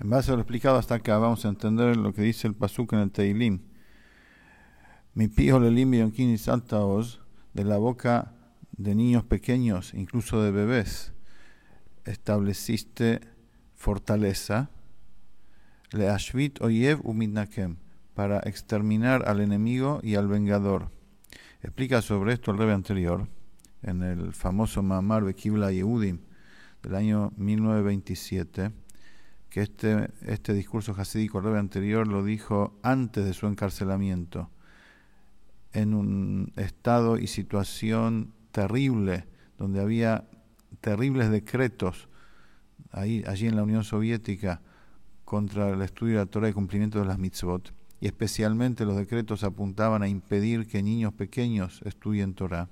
En base a lo explicado hasta acá, vamos a entender lo que dice el Pasuk en el Teilim. Mi pijo le limpio y saltaos de la boca de niños pequeños, incluso de bebés, estableciste fortaleza, le ashvit oyev umidnakem, para exterminar al enemigo y al vengador. Explica sobre esto el rebe anterior, en el famoso Mamar Bekibla Yehudim del año 1927 que este, este discurso hasídico rebe anterior lo dijo antes de su encarcelamiento, en un estado y situación terrible, donde había terribles decretos ahí, allí en la Unión Soviética contra el estudio de la Torah y cumplimiento de las mitzvot, y especialmente los decretos apuntaban a impedir que niños pequeños estudien Torah.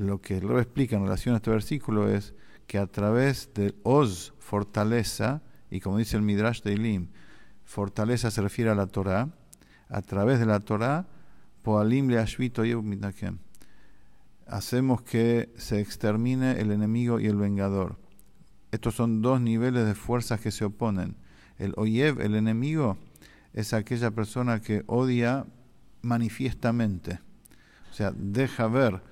Lo que lo explica en relación a este versículo es que a través de Oz, fortaleza, y como dice el Midrash de Ilim, fortaleza se refiere a la Torah, a través de la Torah, Poalim le hacemos que se extermine el enemigo y el vengador. Estos son dos niveles de fuerzas que se oponen. El oyev, el enemigo, es aquella persona que odia manifiestamente. O sea, deja ver.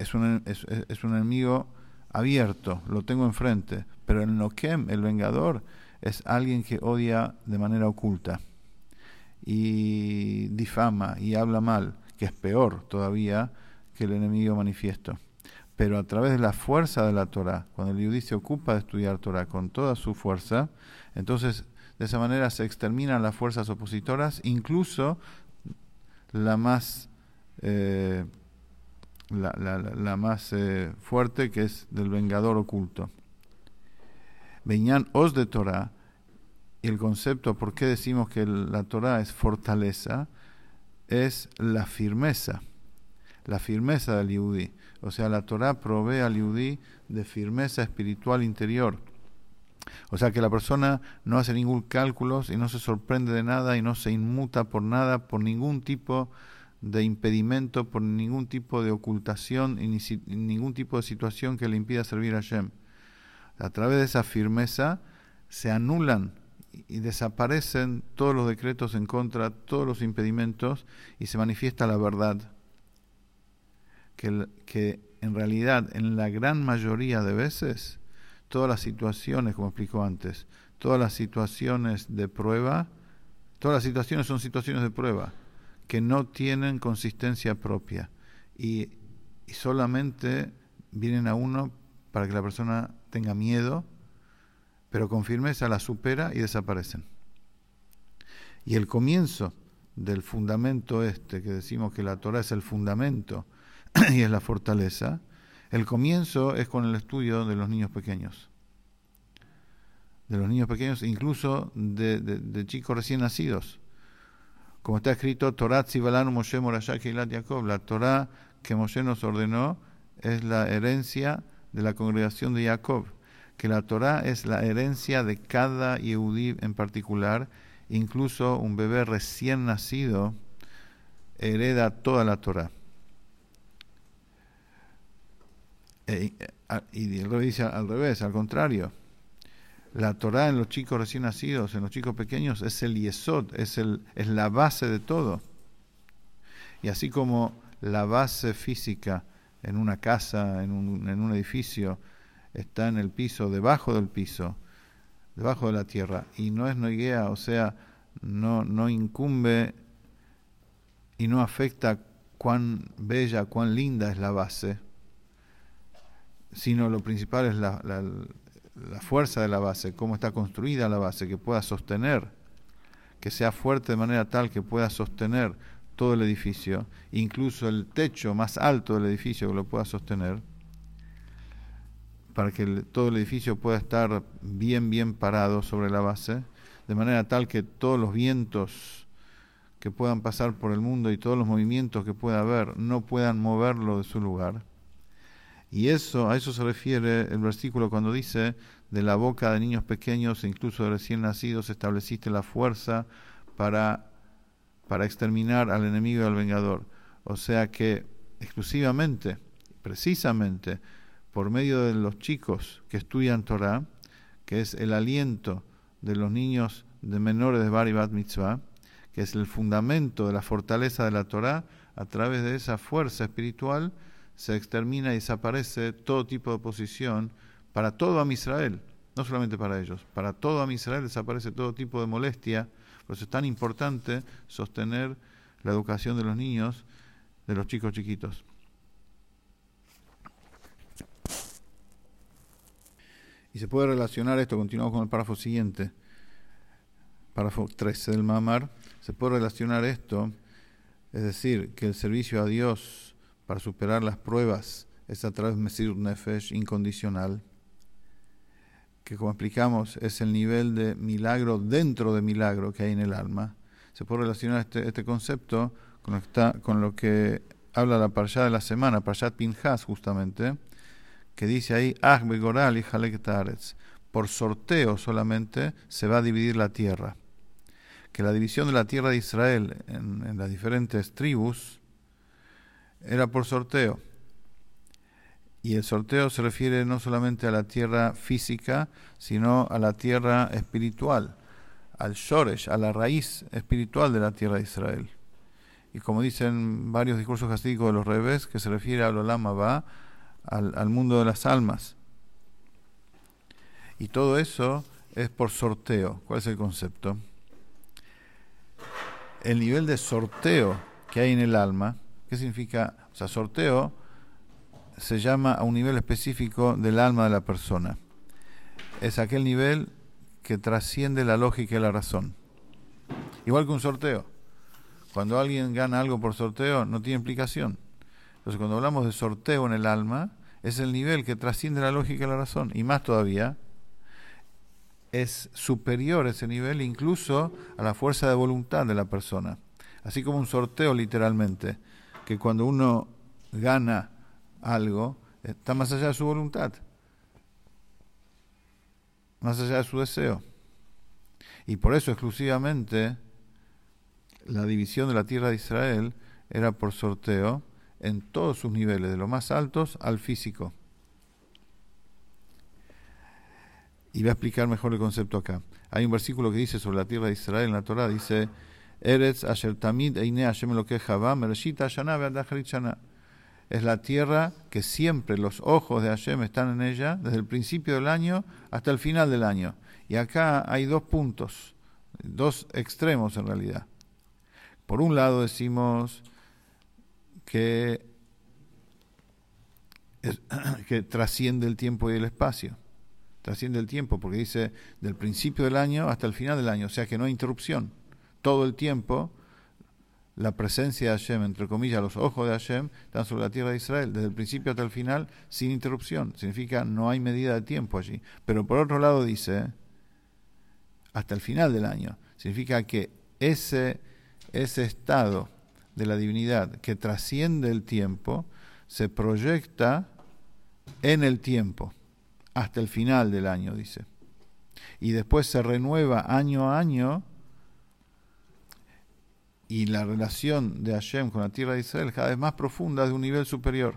Es un, es, un enemigo abierto, lo tengo enfrente, pero el Nokem, el vengador, es alguien que odia de manera oculta y difama y habla mal, que es peor todavía que el enemigo manifiesto. Pero a través de la fuerza de la Torah, cuando el judío se ocupa de estudiar Torah con toda su fuerza, entonces de esa manera se exterminan las fuerzas opositoras, incluso la más eh, la, la, la más eh, fuerte, que es del vengador oculto. Venían os de Torah, y el concepto, ¿por qué decimos que la Torah es fortaleza? Es la firmeza, la firmeza del Yudí. O sea, la Torah provee al Yudí de firmeza espiritual interior. O sea, que la persona no hace ningún cálculo y no se sorprende de nada y no se inmuta por nada, por ningún tipo de de impedimento por ningún tipo de ocultación y ningún tipo de situación que le impida servir a Shem. A través de esa firmeza se anulan y desaparecen todos los decretos en contra, todos los impedimentos y se manifiesta la verdad. Que, que en realidad, en la gran mayoría de veces, todas las situaciones, como explicó antes, todas las situaciones de prueba, todas las situaciones son situaciones de prueba que no tienen consistencia propia y, solamente vienen a uno para que la persona tenga miedo, pero con firmeza la supera y desaparecen. Y el comienzo del fundamento este, que decimos que la Torah es el fundamento y es la fortaleza, el comienzo es con el estudio de los niños pequeños. De los niños pequeños, incluso de chicos recién nacidos como está escrito, Torah Moshe Jacob, la Torah que Moshe nos ordenó es la herencia de la congregación de Jacob, que la Torah es la herencia de cada Yehudí en particular, incluso un bebé recién nacido hereda toda la Torah. E, y el dice al revés, al contrario, la Torah en los chicos recién nacidos, en los chicos pequeños, es el yesod, es, el, es la base de todo. Y así como la base física en una casa, en un, en un edificio, está en el piso, debajo del piso, debajo de la tierra, y no es noiguea, o sea, no, no incumbe y no afecta cuán bella, cuán linda es la base, sino lo principal es la, la fuerza de la base, cómo está construida la base, que pueda sostener, que sea fuerte de manera tal que pueda sostener todo el edificio, incluso el techo más alto del edificio que lo pueda sostener, para que todo el edificio pueda estar bien, bien parado sobre la base, de manera tal que todos los vientos que puedan pasar por el mundo y todos los movimientos que pueda haber no puedan moverlo de su lugar. Y eso, a eso se refiere el versículo cuando dice, de la boca de niños pequeños e incluso de recién nacidos estableciste la fuerza para, para exterminar al enemigo y al vengador. O sea que exclusivamente, precisamente, por medio de los chicos que estudian Torah, que es el aliento de los niños de menores de Bari Bat Mitzvah, que es el fundamento de la fortaleza de la Torah, a través de esa fuerza espiritual se extermina y desaparece todo tipo de oposición para todo Am Israel, no solamente para ellos, para todo Am Israel desaparece todo tipo de molestia, por eso es tan importante sostener la educación de los niños, de los chicos chiquitos. Y se puede relacionar esto, continuamos con el párrafo siguiente, párrafo 13 del Mamar, se puede relacionar esto, es decir, que el servicio a Dios para superar las pruebas es a través de Mesir Nefesh incondicional, que como explicamos es el nivel de milagro dentro de milagro que hay en el alma. Se puede relacionar este, este concepto con lo, que habla la Parshat de la semana, Parshat Pinhas justamente, que dice ahí, Ah, y por sorteo solamente se va a dividir la tierra. Que la división de la tierra de Israel en las diferentes tribus era por sorteo. Y el sorteo se refiere no solamente a la tierra física, sino a la tierra espiritual, al Shoresh, a la raíz espiritual de la tierra de Israel. Y como dicen varios discursos hasídicos de los revés, que se refiere al Olama va al, mundo de las almas. Y todo eso es por sorteo. ¿Cuál es el concepto? El nivel de sorteo que hay en el alma, ¿qué significa? O sea, sorteo se llama a un nivel específico del alma de la persona. Es aquel nivel que trasciende la lógica y la razón. Igual que un sorteo. Cuando alguien gana algo por sorteo, no tiene implicación. Entonces, cuando hablamos de sorteo en el alma, es el nivel que trasciende la lógica y la razón. Y más todavía, es superior ese nivel incluso a la fuerza de voluntad de la persona. Así como un sorteo literalmente, que cuando uno gana algo, está más allá de su voluntad, más allá de su deseo. Y por eso exclusivamente la división de la tierra de Israel era por sorteo en todos sus niveles, de los más altos al físico. Y voy a explicar mejor el concepto acá. Hay un versículo que dice sobre la tierra de Israel en la Torah, dice, Eretz asher tamid eine Hashem Es la tierra que siempre los ojos de Hashem están en ella, desde el principio del año hasta el final del año. Y acá hay dos puntos, dos extremos en realidad. Por un lado decimos que, que trasciende el tiempo y el espacio. Trasciende el tiempo porque dice del principio del año hasta el final del año, o sea que no hay interrupción. Todo el tiempo la presencia de Hashem, entre comillas, los ojos de Hashem, están sobre la tierra de Israel, desde el principio hasta el final, sin interrupción. Significa no hay medida de tiempo allí. Pero por otro lado dice, hasta el final del año. Significa que ese ese estado de la divinidad que trasciende el tiempo se proyecta en el tiempo, hasta el final del año, dice. Y después se renueva año a año y la relación de Hashem con la tierra de Israel cada vez más profunda de un nivel superior.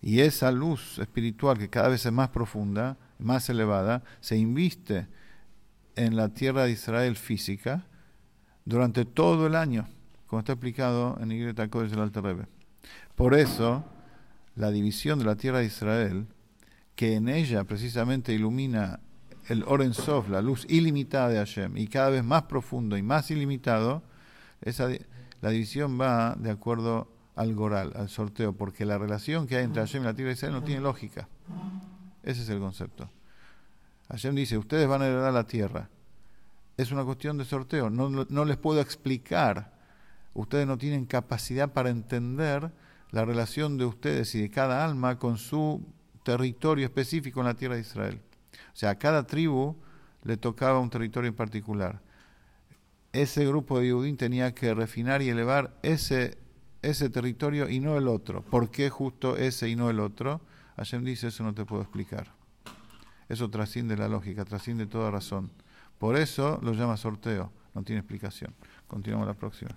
Y esa luz espiritual que cada vez es más profunda, más elevada, se inviste en la tierra de Israel física durante todo el año, como está explicado en Iglesia Kodesh del Alter Rebbe. Por eso, la división de la tierra de Israel, que en ella precisamente ilumina el Oren Sof, la luz ilimitada de Hashem, y cada vez más profundo y más ilimitado, esa, la división va de acuerdo al Goral, al sorteo, porque la relación que hay entre Hashem y la tierra de Israel no tiene lógica. Ese es el concepto. Hashem dice, ustedes van a heredar la tierra es una cuestión de sorteo. No, les puedo explicar. Ustedes no tienen capacidad para entender la relación de ustedes y de cada alma con su territorio específico en la tierra de Israel. O sea, a cada tribu le tocaba un territorio en particular. Ese grupo de Yudín tenía que refinar y elevar ese, ese territorio y no el otro. ¿Por qué justo ese y no el otro? Hashem dice, eso no te puedo explicar. Eso trasciende la lógica, trasciende toda razón. Por eso lo llama sorteo, no tiene explicación. Continuamos la próxima.